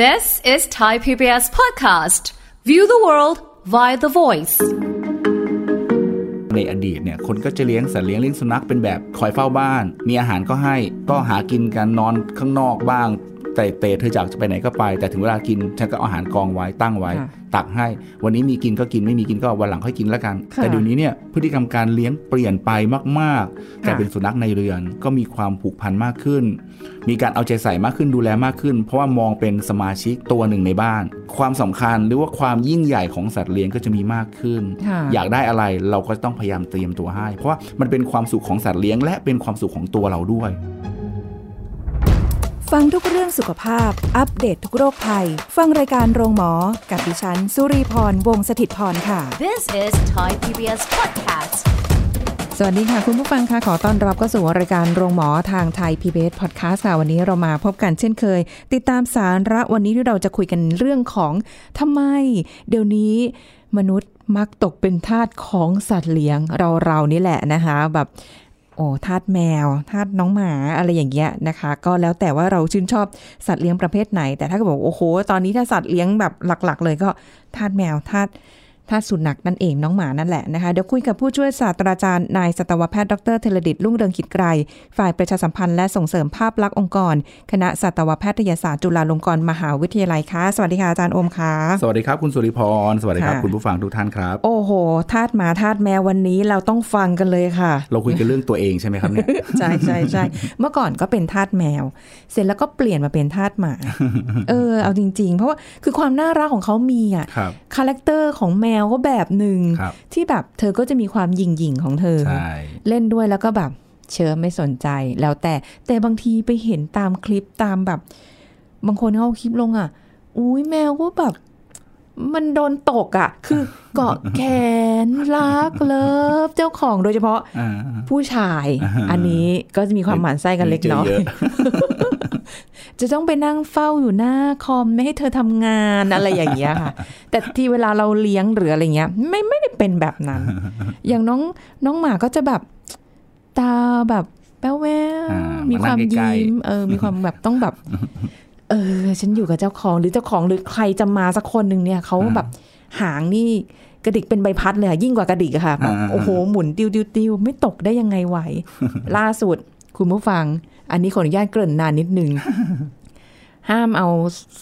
This is Thai PBS podcast. View the world via the voice. ในอดีตเนี่ยคนก็จะเลี้ยงสัตว์เลี้ยงเลี้ยงสุนัขเป็นแบบคอยเฝ้าบ้าน มีอาหารก็ให้ก็หากินกันนอนข้างนอกบ้าง แต่เตะเธอจากจะไปไหนก็ไป แต่ถึงเวลากินฉันก็เอาอาหารกองไว้ตั้งไว้ค่ะตักให้ วันนี้มีกินก็กินไม่มีกินก็วันหลังค่อยกินแล้วกันค่ะแต่เดี๋ยวนี้เนี่ยพฤติกรรมการเลี้ยงเปลี่ยนไปมากๆค่ะกลายเป็นสุนัขในเรือนก็มีความผูกพันมากขึ้น มีการเอาใจใส่มากขึ้นดูแลมากขึ้น เพราะว่ามองเป็นสมาชิกตัวหนึ่งในบ้าน ความสำคัญหรือว่าความยิ่งใหญ่ของสัตว์เลี้ยงก็จะมีมากขึ้นค่ะอยากได้อะไรเราก็ต้องพยายามเตรียมตัวให้ เพราะว่ามันเป็นความสุขของสัตว์เลี้ยง และเป็นความสุขของตัวเราด้วย ฟังทุกเรื่องสุขภาพ อัปเดตททุกโรคภัย ฟังรายการโรงหมอ กับดิฉัน สุรีพร วงศิตพรค่ะ This is Thai PBS podcast. สวัสดีค่ะ คุณผู้ฟังค่ะ ขอต้อนรับเข้าสู่รายการโรงหมอทางไทย PBS Podcast ค่ะ วันนี้เรามาพบกันเช่นเคย ติดตามสาระวันนี้ที่เราจะคุยกันเรื่องของทำไม เดี๋ยวนี้มนุษย์มักตกเป็นทาสของสัตว์เลี้ยงเราเราๆนี่แหละนะคะแบบโอ้ทาสแมวทาสน้องหมาอะไรอย่างเงี้ยนะคะ ก็แล้วแต่ว่าเราชื่นชอบสัตว์เลี้ยงประเภทไหน แต่ถ้าเกิดบอกโอ้โห ตอนนี้ถ้าสัตว์เลี้ยงแบบหลัก ๆ เลยก็ทาสแมวทาส ทาสสุนัขนั่นเองน้องหมานั่นแหละนะคะ เดี๋ยวคุยกับผู้ช่วยศาสตราจารย์นายสัตวแพทย์ดร.เทเลดิตรุ่งเรืองกิจไกร ฝ่ายประชาสัมพันธ์และส่งเสริมภาพลักษณ์องค์กร คณะสัตวแพทยศาสตร์จุฬาลงกรณ์มหาวิทยาลัยค่ะ สวัสดีค่ะอาจารย์โอมค่ะ สวัสดีครับคุณสุริพร สวัสดีครับค่ะคุณผู้ฟังทุกท่านครับ โอ้โหทาสหมาทาสแมววันนี้เราต้องฟังกันเลยค่ะ เราคุยกันเรื่องตัวเองใช่ไหมครับเนี่ย ใช่ใช่ใช่เมื่อก่อนก็เป็นทาสแมว เสร็จแล้วก็เปลี่ยนมาเป็นทาสหมา เออ เอาจริง ๆ เพราะว่าคือความน่ารักของเขามีอะครับ character ของแมวก็แบบหนึ่งครับที่แบบเธอก็จะมีความหยิ่งหยิ่งๆของเธอใช่เล่นด้วยแล้วก็แบบเชิญไม่สนใจแล้วแต่แต่บางทีไปเห็นตามคลิปตามแบบ บางคนเขาเอาคลิปลงอะ อุ้ยแมวก็แบบ มันโดนตกอะ คือเกาะแขนรัก love เจ้าของโดยเฉพาะอ่าผู้ชายอ่าอันนี้ก็จะมีความหมั่นไส้กันเล็กน้อยเจอเยอะจะต้องไปนั่งเฝ้าอยู่หน้าคอมไม่ให้เธอทำงานอะไรอย่างเงี้ยค่ะ แต่ที่เวลาเราเลี้ยงหรืออะไรเงี้ย ไม่ไม่ได้เป็นแบบนั้น อย่างน้องน้องหมาก็จะแบบตาแบบแป้วแววอ่ามีความมานั่งใกล้ยิ้มๆเออ มีความแบบต้องแบบ เออ ฉันอยู่กับเจ้าของหรือเจ้าของหรือใครจะมาสักคนหนึ่งเนี่ยเขาแบบหางนี่กระดิกเป็นใบพัดเลยอะยิ่งกว่ากระดิกอะค่ะแบบโอ้โหหมุนติ้วติ้วติ้วไม่ตกได้ยังไงไหว ล่าสุด คุณผู้ฟัง อันนี้ขออนุญาตเกริ่นนานนิดนึงห้ามเอา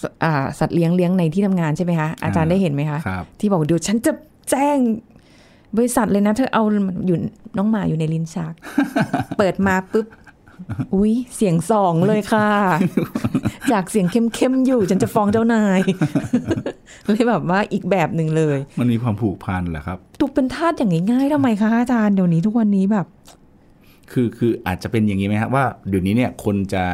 สอ่าสัตว์เลี้ยงเลี้ยงในที่ทำงานใช่ไหมคะอาจารย์ได้เห็นไหมคะครับที่บอกเดี๋ยวฉันจะแจ้งบริษัทเลยนะเธอเอาอยู่น้องหมาอยู่ในลิ้นชัก เปิดมาปุ๊บอุ้ยเสียงสองเลยค่ะ จากเสียงเข้มๆอยู่ ฉันจะฟ้องเจ้านายเลยแบบว่าอีกแบบหนึ่งเลย มันมีความผูกพันแหละครับถูกเป็นทาสอย่างง่ายๆทำไมคะอาจารย์เดี๋ยวนี้ทุกวันนี้แบบ คือคืออาจจะเป็นอย่างนี้ไหมครับว่าเดี๋ยวนี้เนี่ยคนจะ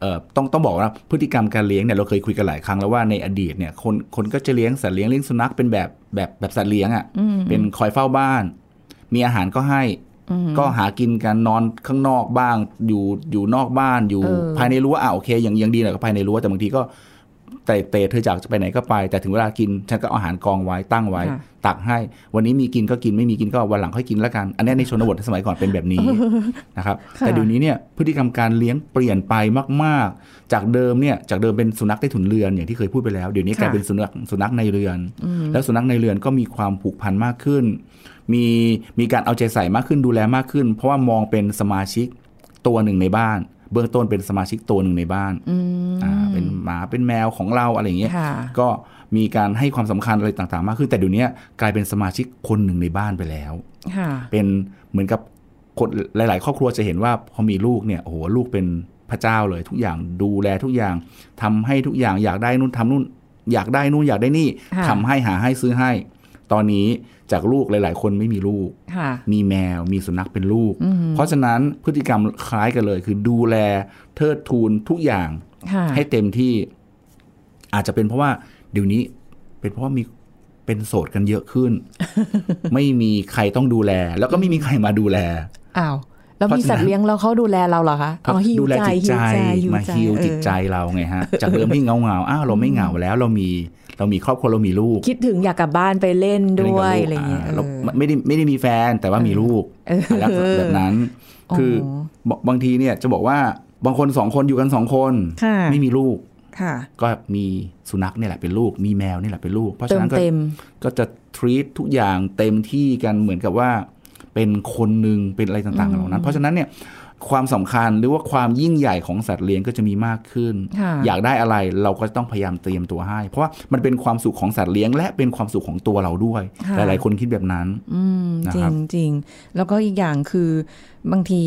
เอ่อต้องต้องบอกว่าพฤติกรรมการเลี้ยงเนี่ยเราเคยคุยกันหลายครั้งแล้วว่าในอดีตเนี่ยคนคนก็จะเลี้ยงสัตว์เลี้ยงเลี้ยงสุนัขเป็นแบบแบบแบบสัตว์เลี้ยงอะ่ะเป็นคอยเฝ้าบ้าน มีอาหารก็ให้ก็หากินกันนอนข้างนอกบ้าง อยู่อยู่นอกบ้านอยู่เออภายในรั้วอะโอเคอย่างยังดีหน่อยก็ภายในรั้วแต่บางทีก็ แต่เตะเธอจากจะไปไหนก็ไป แต่ถึงเวลากินฉันก็เอาอาหารกองไว้ตั้งไว้ค่ะตักให้ วันนี้มีกินก็กินไม่มีกินก็วันหลังค่อยกินแล้วกัน อันนี้ในชนบทสมัยก่อนเป็นแบบนี้นะครับค่ะแต่เดี๋ยวนี้เนี่ยพฤติกรรมการเลี้ยงเปลี่ยนไปมาก ๆ จากเดิมเนี่ยจากเดิมเป็นสุนัขใต้ถุนเรือนอย่างที่เคยพูดไปแล้วเดี๋ยวนี้กลายเป็นสุนัขสุนัขในเรือน แล้วสุนัขในเรือนก็มีความผูกพันมากขึ้น มีมีการเอาใจใส่มากขึ้นดูแลมากขึ้น เพราะว่ามองเป็นสมาชิกตัวหนึ่งในบ้าน เบื้องต้นเป็นสมาชิกตัวหนึ่งในบ้านอ่าเป็นหมาเป็นแมวของเราอะไรอย่างเงี้ยค่ะก็มีการให้ความสำคัญอะไรต่างๆ มากขึ้นแต่เดี๋ยวนี้กลายเป็นสมาชิกคนหนึ่งในบ้านไปแล้วค่ะเป็นเหมือนกับคนหลาย ๆ ครอบครัวจะเห็นว่าพอมีลูกเนี่ยโอ้โหลูกเป็นพระเจ้าเลยทุกอย่างดูแลทุกอย่างทำให้ทุกอย่างอยากได้นู่นทำนู่นอยากได้นู่นอยากได้นี่ค่ะทำให้หาให้ซื้อให้ ตอนนี้จากลูกหลาย ๆ คนไม่มีลูกค่ะมีแมวมีสุนัขเป็นลูก เพราะฉะนั้นพฤติกรรมคล้ายกันเลย คือดูแลเทิดทูนทุกอย่างค่ะให้เต็มที่อาจจะเป็นเพราะว่าเดี๋ยวนี้ เป็นเพราะว่ามีเป็นโสดกันเยอะขึ้น ไม่มีใครต้องดูแล แล้วก็ไม่มีใครมาดูแลอ้าว แล้วเพราะมีฉะนั้นสัตว์เลี้ยงแล้วเขาดูแลเราเหรอคะอ๋อฮิวดูแลใจจิตฮิใจวใจฮิวมาใจฮิวจิตใจเออเราไงฮะ จากเดิมที่เงาเงาๆอ้าวเราไม่เหงาแล้วเรามีเรามีครอบครัวเรามีลูก คิดถึงอยากกลับบ้านไปเล่นด้วยม่อะไรด้กับลูกเงี้ยาเราเออไม่ได้ไม่ได้มีแฟนแต่ว่ามีลูกเออลักษณะแบบนั้น คืออ๋อบบางทีเนี่ยจะบอกว่าบางคนสองคนอยู่กันสองคนค่ะไม่มีลูกค่ะก็มีสุนัขเนี่ยแหละเป็นลูก มีแมวนี่แหละเป็นลูก เพราะเติฉะมนั้นก็เต็มก็จะ treat ทุกอย่างเต็มที่กันเหมือนกับว่า เป็นคนหนึ่งเป็นอะไรต่างๆเหล่านั้น เพราะฉะนั้นเนี่ยความสำคัญหรือว่าความยิ่งใหญ่ของสัตว์เลี้ยงก็จะมีมากขึ้นค่ะอยากได้อะไรเราก็ต้องพยายามเตรียมตัวให้ เพราะว่ามันเป็นความสุขของสัตว์เลี้ยง และเป็นความสุขของตัวเราด้วยค่ะหลายๆคนคิดแบบนั้นอืมนะจริครังบจริงแล้วก็อีกอย่างคือบางที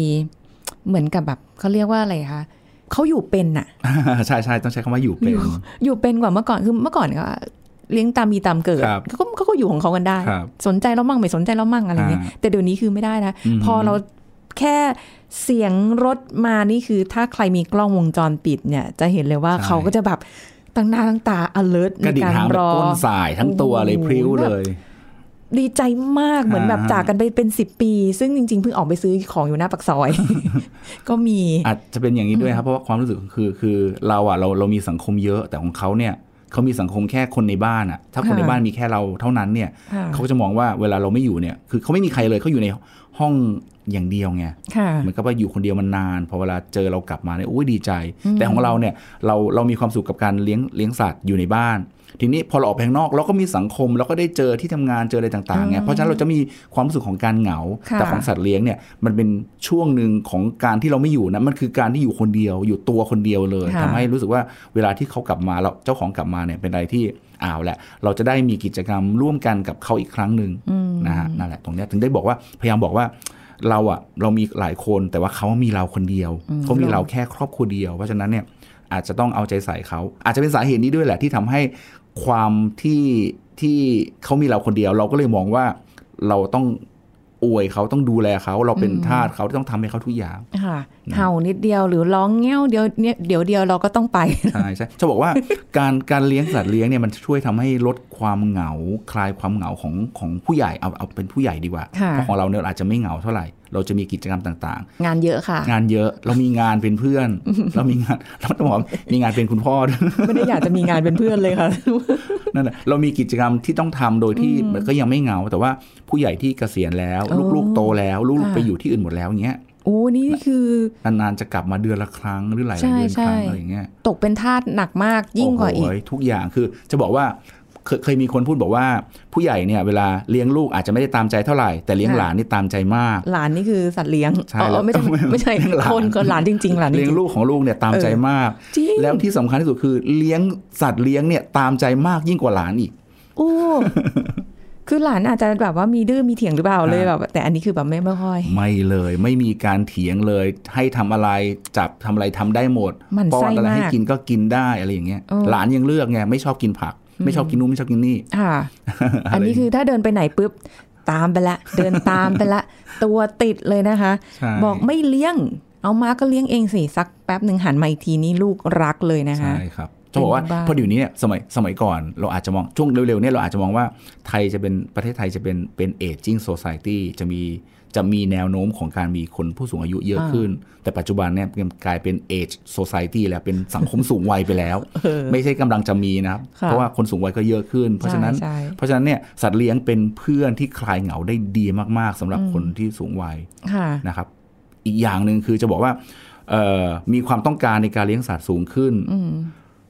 เหมือนกับแบบเขาเรียกว่าอะไรคะเขาอยู่เป็นอะใช่ใช่ต้องใช้คำว่าอยู่เป็นอยู่อยู่เป็นกว่าเมื่อก่อนคือเมื่อก่อนก็ เลี้ยงตามมีตามเกิดครับเขาก็เขาก็อยู่ของเขากันได้ครับสนใจเรามั่งไม่สนใจเรามั่งอะไรเงี้ยอ่าแต่เดี๋ยวนี้คือไม่ได้นะอืมพอเราแค่เสียงรถมานี่คือ ถ้าใครมีกล้องวงจรปิดเนี่ย จะเห็นเลยว่าเขาก็จะแบบตั้งหน้าตั้งตา alert กในระดิ่งการหางแบรบอก้นสายทั้งตัวเลยพริ้วเลย ดีใจมากเหมือนแบบอ่าจากกันไปเป็นสิบปี ซึ่งจริง ๆ เพิ่งออกไปซื้อของอยู่หน้าปากซอย ก็มีอาจจะเป็นอย่างนี้ด้วยครับเพราะว่าความรู้สึกคือคือเราอะเราเรามีสังคมเยอะแต่ของเขาเนี่ย เขามีสังคมแค่คนในบ้านอะถ้าคนค่ะในบ้านมีแค่เราเท่านั้นเนี่ยค่ะเขาก็จะมองว่าเวลาเราไม่อยู่เนี่ย คือเขาไม่มีใครเลยเขาอยู่ในห้องอย่างเดียวไงค่ะเหมือนกับว่าอยู่คนเดียวมันนานพอเวลาเจอเรากลับมาเนี่ยโอ้ยดีใจ แต่ของเราเนี่ยเราเรามีความสุขกับการเลี้ยงเลี้ยงสัตว์อยู่ในบ้าน ทีนี้พอเราออกไปข้างนอกเราก็มีสังคมเราก็ได้เจอที่ทำงานเจออะไรต่างๆไงเพราะฉะนั้นเราจะมีความรู้สึกของการเหงาค่ะแต่ของสัตว์เลี้ยงเนี่ยมันเป็นช่วงหนึ่งของการที่เราไม่อยู่นะมันคือการที่อยู่คนเดียว อยู่ตัวคนเดียวเลยค่ะทำให้รู้สึกว่าเวลาที่เขากลับมาเราเจ้าของกลับมาเนี่ยเป็นอะไรที่อ้าวแหละเราจะได้มีกิจกรรมร่วมกันกับเขาอีกครั้งหนึ่งนะฮะนั่นแหละตรงเนี้ยถึงได้บอกว่าพยายามบอกว่าเราอะเรามีหลายคนแต่ว่าเขามีเราคนเดียวเขามีเราแค่ครอบครัวเดียว เพราะฉะนั้นเนี่ยอาจจะต้องเอาใจใส่เขา อาจจะเป็นสาเหตุนี้ด้วยแหละที่ทำให้ ความที่ที่เขามีเราคนเดียว เราก็เลยมองว่าเราต้องอวยเขาต้องดูแลเขาเราเป็นทาสเขาต้องทำให้เขาทุกอย่างค่ะเห่านิดเดียวหรือร้องแง้วเดียวเนี่ยเดี๋ยวเดียวเราก็ต้องไปใช่ใช่จะบอกว่าการการเลี้ยงสัตว์เลี้ยงเนี่ยมันช่วยทำให้ลดความเหงาคลายความเหงาของของผู้ใหญ่เอาเอาเป็นผู้ใหญ่ดีกว่าค่ะเพราะของเราเนี่ยอาจจะไม่เหงาเท่าไหร่ เราจะมีกิจกรรมต่างงานเยอะค่ะๆงานเยอะเรามีงานเป็นเพื่อน เรามีงานเราต้องบอกว่ามีงานเป็นคุณพ่อด้วยไม่ได้อยากจะมีงานเป็นเพื่อนเลยค่ะนั่นแหละเรามีกิจกรรมที่ต้องทำโดยที่มันก็ยังไม่เหงา แต่ว่าผู้ใหญ่ที่เกษียณแล้วอ๋อลูกๆโตแล้ว ลูกค่ะๆไปอยู่ที่อื่นหมดแล้วอย่างเงี้ยโอ้นี่คือนานๆจะกลับมาเดือนละครั้งหรือหลายๆใช่เดือนครั้งใช่อะไรอย่างเงี้ยตกเป็นทาสหนักมากยิ่งกว่าอีกโโหทุกอย่างคือจะบอกว่า เคยเคยมีคนพูดบอกว่า ผู้ใหญ่เนี่ยเวลาเลี้ยงลูกอาจจะไม่ได้ตามใจเท่าไหร่ แต่เลี้ยงค่ะหลานนี่ตามใจมาก หลานนี่คือสัตว์เลี้ยงใช่อ๋อแล้วไม่ใช่ไม่ใช่เลี้ยงหลานคนก็หลานจริงๆหลานจเลี้ยงริงลูกของลูกเนี่ยตามใจมากจริงแล้วที่สำคัญที่สุดคือเลี้ยงสัตว์เลี้ยงเนี่ยตามใจมากยิ่งกว่าหลานอีกๆโอ้คือหลานอาจจะแบบว่ามีดื้อมีเถียงหรือเปล่าเลยแบบแต่อันนี้คือแบบไม่ไม่ค่อย ไม่เลยไม่มีการเถียงเลย ให้ทำอะไรจับทำอะไรทำได้หมดหมั่นไส้ป้อนอะไรให้มากกินก็กินได้อะไรอย่างเงี้ยเออหลานยังเลือกไงไม่ชอบกินผัก ไม่ชอบกินนู่นไม่ชอบกินนี่ค่ะอันนี้คือถ้าเดินไปไหนปุ๊บตามไปละเดินตามไปละ ตัวติดเลยนะคะใช่บอกไม่เลี้ยง เอามาก็เลี้ยงเองสิสักแป๊บหนึ่งหันมาอีกทีนี้ลูกรักเลยนะคะใช่ครับจะบอกว่าเป็นบ้าเพอเดี๋ยวนี้เนี่ยสมัยสมัยก่อนเราอาจจะมองช่วงเร็วๆเนี่ยเราอาจจะมองว่าไทยจะเป็นประเทศไทยจะเป็นเป็นเอจจิ้งโซซ i ตี้จะมี จะมีแนวโน้มของการมีคนผู้สูงอายุเยอะขึ้น แต่ปัจจุบันเนี่ยกลายเป็นเอจโซซ i ตี้แล้วเป็นสังคมสูงวัยไปแล้ว ไม่ใช่กำลังจะมีนะครับค่ะเพราะว่าคนสูงวัยก็เยอะขึ้น เพราะฉะนั้นใช่เพราะฉะนั้นเนี่ยสัตว์เลี้ยงเป็นเพื่อนที่คลายเหงาได้ดีมาก ๆสำหรับคนที่สูงวัยค่ะนะครับ อีกอย่างหนึ่งคือจะบอกว่าเอ่อมีความต้องการในการเลี้ยงสัตว์สูงขึ้น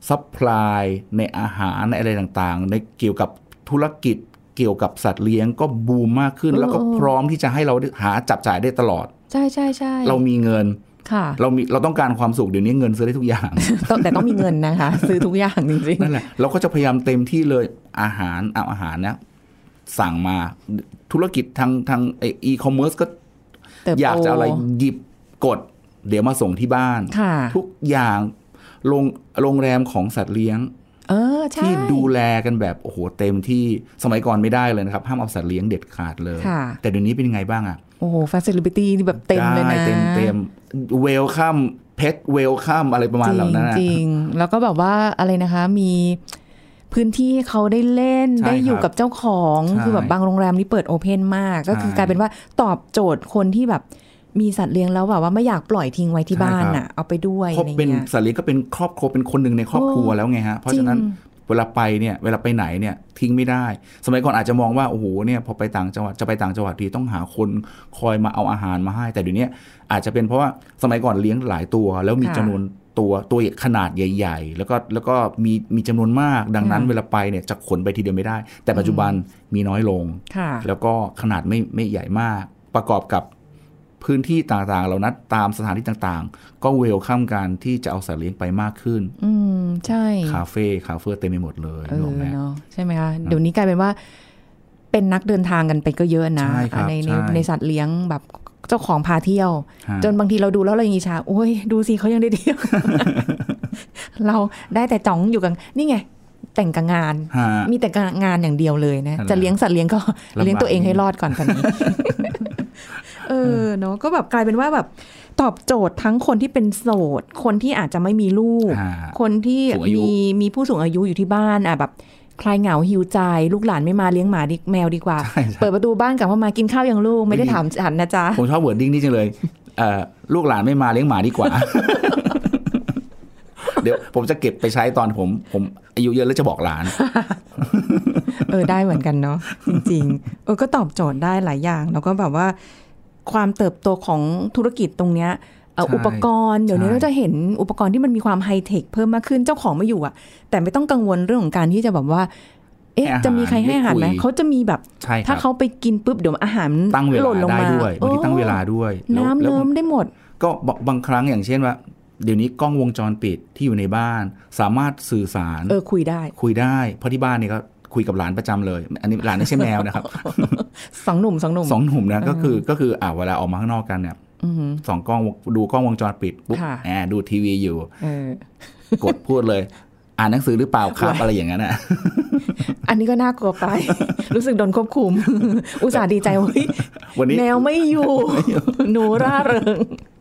supply ในอาหารในอะไรต่างๆ ในเกี่ยวกับธุรกิจ เกี่ยวกับสัตว์เลี้ยงก็บูมมากขึ้นเออแล้วก็เออพร้อมที่จะให้เราได้หาจับจ่ายได้ตลอด ใช่ใช่ใช่เรามีเงินค่ะเรามีเราต้องการความสุขเดี๋ยวนี้เงินซื้อได้ทุกอย่างต้องแต่ต้องมีเงินนะคะ ซื้อทุกอย่างจริงนั่นแหละเราก็จะพยายามเต็มที่เลยอาหารเอาอาหารนะสั่งมาธุรกิจทางทางอีคอมเมิร์ซก็ๆเติบโตอยากจะอะไรหยิบกด เดี๋ยวมาส่งที่บ้านค่ะทุกอย่างโรงโรงแรมของสัตว์เลี้ยงเออใช่ ที่ดูแลกันแบบโอ้โหเต็มที่สมัยก่อนไม่ได้เลยนะครับ ห้ามเอาสัตว์เลี้ยงเด็ดขาดเลยค่ะแต่เดี๋ยวนี้เป็นยังไงบ้างอะโอ้โหฟ a ซิลิตี้แบบเต็มเลยนะได้เต็มเต็ม welcome pet welcome อะไรประมาณเหล่านั้นอะจริงๆแล้วก็แบบว่าอะไรนะคะมีพื้นที่ให้เขาได้เล่นใช่ได้อยู่ครับกับเจ้าของใช่คือแบบบางโรงแรมนี่เปิด open มาก ก็คือใช่กลายเป็นว่าตอบโจทย์คนที่แบบ มีสัตว์เลี้ยงแล้วแบบว่าไม่อยากปล่อยทิ้งไว้ที่ใช่บ้านครับน่ะ เอาไปด้วยเพราะอะไรเป็นเงี้ยสัตว์เลี้ยงก็เป็นครอบครัวเป็นคนหนึ่งในครอบครัวโอ้แล้วไงฮะ เพราะฉะนั้นจริงเวลาไปเนี่ยเวลาไปไหนเนี่ยทิ้งไม่ได้ สมัยก่อนอาจจะมองว่าโอ้โหเนี่ยพอไปต่างจังหวัดจะไปต่างจังหวัดทีต้องหาคนคอยมาเอาอาหารมาให้ แต่เดี๋ยวนี้อาจจะเป็นเพราะว่าสมัยก่อนเลี้ยงหลายตัว แล้วมีค่ะจำนวนตัวตัวขนาดใหญ่ ๆ แล้วก็แล้วก็มีมีจำนวนมากดังนั้นค่ะเวลาไปเนี่ยจะขนไปทีเดียวไม่ได้ แต่ปัจจุบันมีน้อยลงค่ะแล้วก็ขนาดไม่ไม่ใหญ่มากประกอบกับ พื้นที่ต่างๆ เหล่านั้นตามสถานที่ต่างๆ ก็เวลข้ามการที่จะเอาสัตว์เลี้ยงไปมากขึ้น อืมใช่คาเฟ่คาเฟ่เต็มไปหมดเลยเอนึกอออกไหมเนาะใช่ไหมคะเดี๋ยวนี้กลายเป็นว่า เป็นนักเดินทางกันไปก็เยอะนะใช่ครับในในใช่ในสัตว์เลี้ยงแบบเจ้าของพาเที่ยวฮะจนบางทีเราดูแล้วเรายังอิจฉาโอ้ยดูสิเขายังได้เที่ยว เราได้แต่จ้องอยู่กับนี่ไงแต่งกับงานฮะมีแต่งานอย่างเดียวเลยนะนั่นแหละจะเลี้ยงสัตว์เลี้ยงก็ลำบากเลี้ยงตัวเองให้รอดก่อนตอนนี้ เออเนาะก็แบบกลายเป็นว่าแบบตอบโจทย์ทั้งคนที่เป็นโสด คนที่อาจจะไม่มีลูกฮะคนที่สูงอายุมีมีผู้สูงอายุอยู่ที่บ้านอะแบบคลายเหงาหิวใจ ลูกหลานไม่มาเลี้ยงหมาดีแมวดีกว่าใช่ใช่เปิดประตูบ้านกลับมามากินข้าวยังลูกไม่ได้ไม่ดีถามฉันนะจ๊ะ ผมชอบ wording นี่จังเลยเอ่อลูกหลานไม่มาเลี้ยงหมาดีกว่า เดี๋ยวผมจะเก็บไปใช้ตอนผม ผมอายุเยอะแล้วจะบอกหลาน เออได้เหมือนกันเนาะจริงๆเออก็ตอบโจทย์ได้หลายอย่าง แล้วก็แบบว่า ความเติบโตของธุรกิจตรงเนี้ยเอ่อใช่อุปกรณ์เดี๋ยวนี้ใช่เราจะเห็นอุปกรณ์ที่มันมีความไฮเทคเพิ่มมากขึ้นเจ้าของไม่อยู่อะแต่ไม่ต้องกังวลเรื่องของการที่จะแบบว่า เอ๊ะให้อาหารจะมีใครให้อาหารไหมได้คุยเขาจะมีแบบใช่คถ้ารับเขาไปกินปุ๊บเดี๋ยวอาหารตั้งเวหล่นลลางได้มาด้วยบางทีตั้งเวลาโอ้ด้วยแล้วน้ำแล้วเลิ้มได้หมด ก็บางครั้งอย่างเช่นว่า เดี๋ยวนี้กล้องวงจรปิดที่อยู่ในบ้าน สามารถสื่อสารเออคุยได้ คุยได้เพราะที่บ้านเนี่ยก็ คุยกับหลานประจำเลย อันนี้หลานไม่ใช่แมวนะครับสองหนุ่มสองหนุ่มสองหนุ่มนะก็คือก็คืออ่าเวลาออกมาข้างนอกกันเนี่ยอือหือสองกล้องดูกล้องวงจรปิดปุ๊บค่ะแอบดูทีวีอยู่เออกดพูดเลย อ่านหนังสือหรือเปล่าครับอะไรอย่างนั้นอะอันนี้ก็น่ากลัวไป รู้สึกโดนควบคุม อุตส่าห์ดีใจว่าเฮ้ยวันนี้แมวไม่อยู่ หนูร่าเริงนั่นแหละ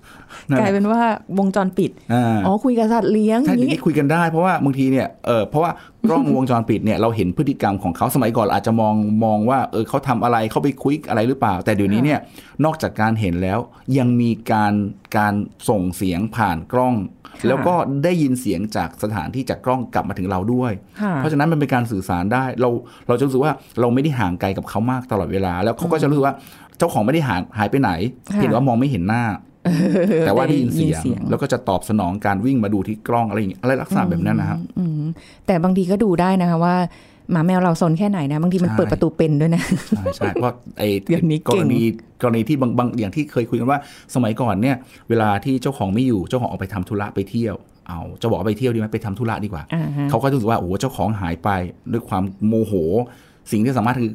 กลายเป็นว่าวงจรปิดอ่าอ๋อคุยกับสัตว์เลี้ยงใช่เดี๋ยวนี้นี้คุยกันได้เพราะว่าบางทีเนี่ยเออเพราะว่ากล้องวงจรปิดเนี่ยเราเห็นพฤติกรรมของเขาสมัยก่อนเราอาจจะมองมองว่าเออเขาทำอะไรเขาไปคุยอะไรหรือเปล่า แต่เดี๋ยวนี้เนี่ยนอกจากการเห็นแล้วยังมีการการส่งเสียงผ่านกล้องค่ะแล้วก็ได้ยินเสียงจากสถานที่จากกล้องกลับมาถึงเราด้วยค่ะเพราะฉะนั้นมันเป็นการสื่อสารได้เราเราจะรู้สึกว่าเราไม่ได้ห่างไกลกับเขามากตลอดเวลา แล้วเขาก็จะรู้สึกว่าเจ้าของไม่ได้หายหายไปไหนค่ะเพียงแต่ว่ามองไม่เห็นหน้า แต่ว่าได้ยินเสียงได้ยินเสียง แล้วก็จะตอบสนองการวิ่งมาดูที่กล้องอะไรอย่างเงี้ยอะไรลักษณะแบบนั้นนะครับอืมแต่บางทีก็ดูได้นะคะว่าหมาแมวเราซนแค่ไหนนะ บางทีมันใช่เปิดประตูเป็นด้วยนะ ใช่ใช่เพราะไอ้เดี๋ยวนี้กเก่รงณีกรณีที่บางบางอย่างที่เคยคุยกันว่า สมัยก่อนเนี่ย เวลาที่เจ้าของไม่อยู่เจ้าของออกไปทำธุระไปเที่ยวเอาจะบอกว่าไปเที่ยวดีไหมไปทำธุระดีกว่าอ่าฮะเขาก็จะรู้สึกว่าโอ้โหเจ้าของหายไปด้วยความโมโห สิ่งที่สามารถคือ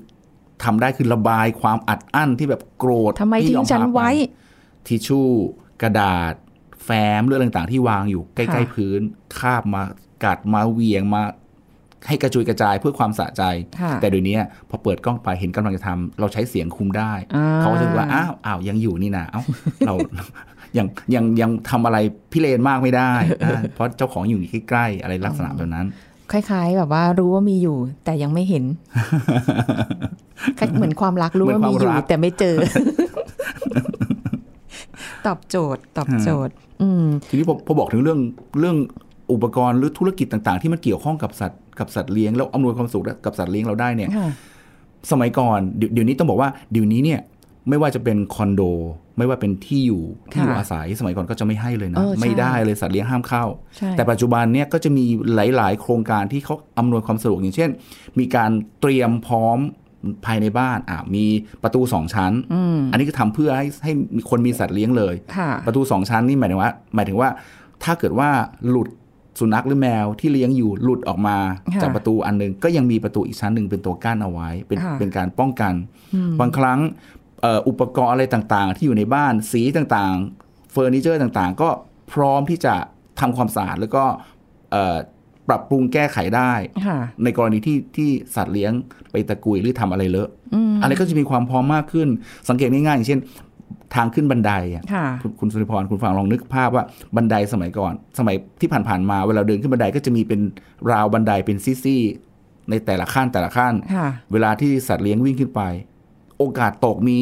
ทำได้คือระบายความอัดอั้นที่แบบโกรธทำไมที่ทิ้ยงอฉันพาปไว้ ทิชชู่กระดาษ แฟ้มเรื่องต่างๆ ที่วางอยู่ใกล้ค่ะๆพื้นคาบมากัดมาเหวียงมาให้กระจุยกระจายเพื่อความสะใจค่ะแต่เดี๋ยวนี้พอเปิดกล้องไปเห็นกำลังจะทำเราใช้เสียงคุมได้อ่าเขาก็จะรู้ว่าอ้าวอ้าวยังอยู่นี่นะเอ้าเรายังยังยังทำอะไรพิเรนมากไม่ได้อ่าเพราะเจ้าของอยู่ใกล้ๆอะไรลักษณะแบบนั้น คล้าย ๆ แบบว่ารู้ว่ามีอยู่ แต่ยังไม่เห็นคล้ายเหมือนความรักรู้ว่ามีอยู่เหมือนความรักแต่ไม่เจอ ตอบโจทย์ ตอบโจทย์ อืมทีนี้พอพอบอกถึงเรื่องเรื่องอุปกรณ์หรือธุรกิจต่างๆ ที่มันเกี่ยวข้องกับสัตว์กับสัตว์เลี้ยงแล้วอำนวยความสุขกับสัตว์เลี้ยงเราได้เนี่ยค่ะสมัยก่อนเดี๋ยวเดี๋ยวนี้ต้องบอกว่าเดี๋ยวนี้เนี่ยไม่ว่าจะเป็นคอนโด ไม่ว่าเป็นที่อยู่ที่อยู่ค่ะอาศัยสมัยก่อนก็จะไม่ให้เลยเอนะอใช่ไม่ได้เลยสัตว์เลี้ยงห้ามเข้าใช่แต่ปัจจุบันเนี่ยก็จะมีหลาย ๆ โครงการที่เขาอำนวยความสะดวกอย่างเช่น มีการเตรียมพร้อม ภายในบ้านอะมีประตูสองชั้นอืมอันนี้ก็ทำเพื่อให้ให้มีคนมีสัตว์เลี้ยงเลยค่ะประตูสองชั้นนี่หมายถึงว่า หมายถึงว่า ถ้าเกิดว่าหลุดสุนัขหรือแมวที่เลี้ยงอยู่หลุดออกมาค่ะจากประตูอันหนึง ก็ยังมีประตูอีกชั้นหนึ่งเป็นตัวกั้นเอาไว้ เป็นค่ะเป็นการป้องกัน บางครั้งเอ่ออุปกรณ์อะไรต่างๆ ที่อยู่ในบ้านสีต่างๆ เฟอร์นิเจอร์ต่างๆ ก็พร้อมที่จะทำความสะอาดแล้วก็เอ่อ ปรับปรุงแก้ไขได้ค่ะในกรณีที่ที่สัตว์เลี้ยงไปตะกุยหรือทำอะไรเลอะอะไรก็จะมีความพร้อมมากขึ้น สังเกตง่ายๆอย่างเช่น ทางขึ้นบันไดอะค่ะคุณคุณสุริพรคุณฟังลองนึกภาพว่าบันไดสมัยก่อน สมัยที่ผ่านๆมาเวลาเดินขึ้นบันไดก็จะมีเป็นราวบันไดเป็นซี่ๆในแต่ละขั้นแต่ละขั้นค่ะเวลาที่สัตว์เลี้ยงวิ่งขึ้นไป โอกาสตกมี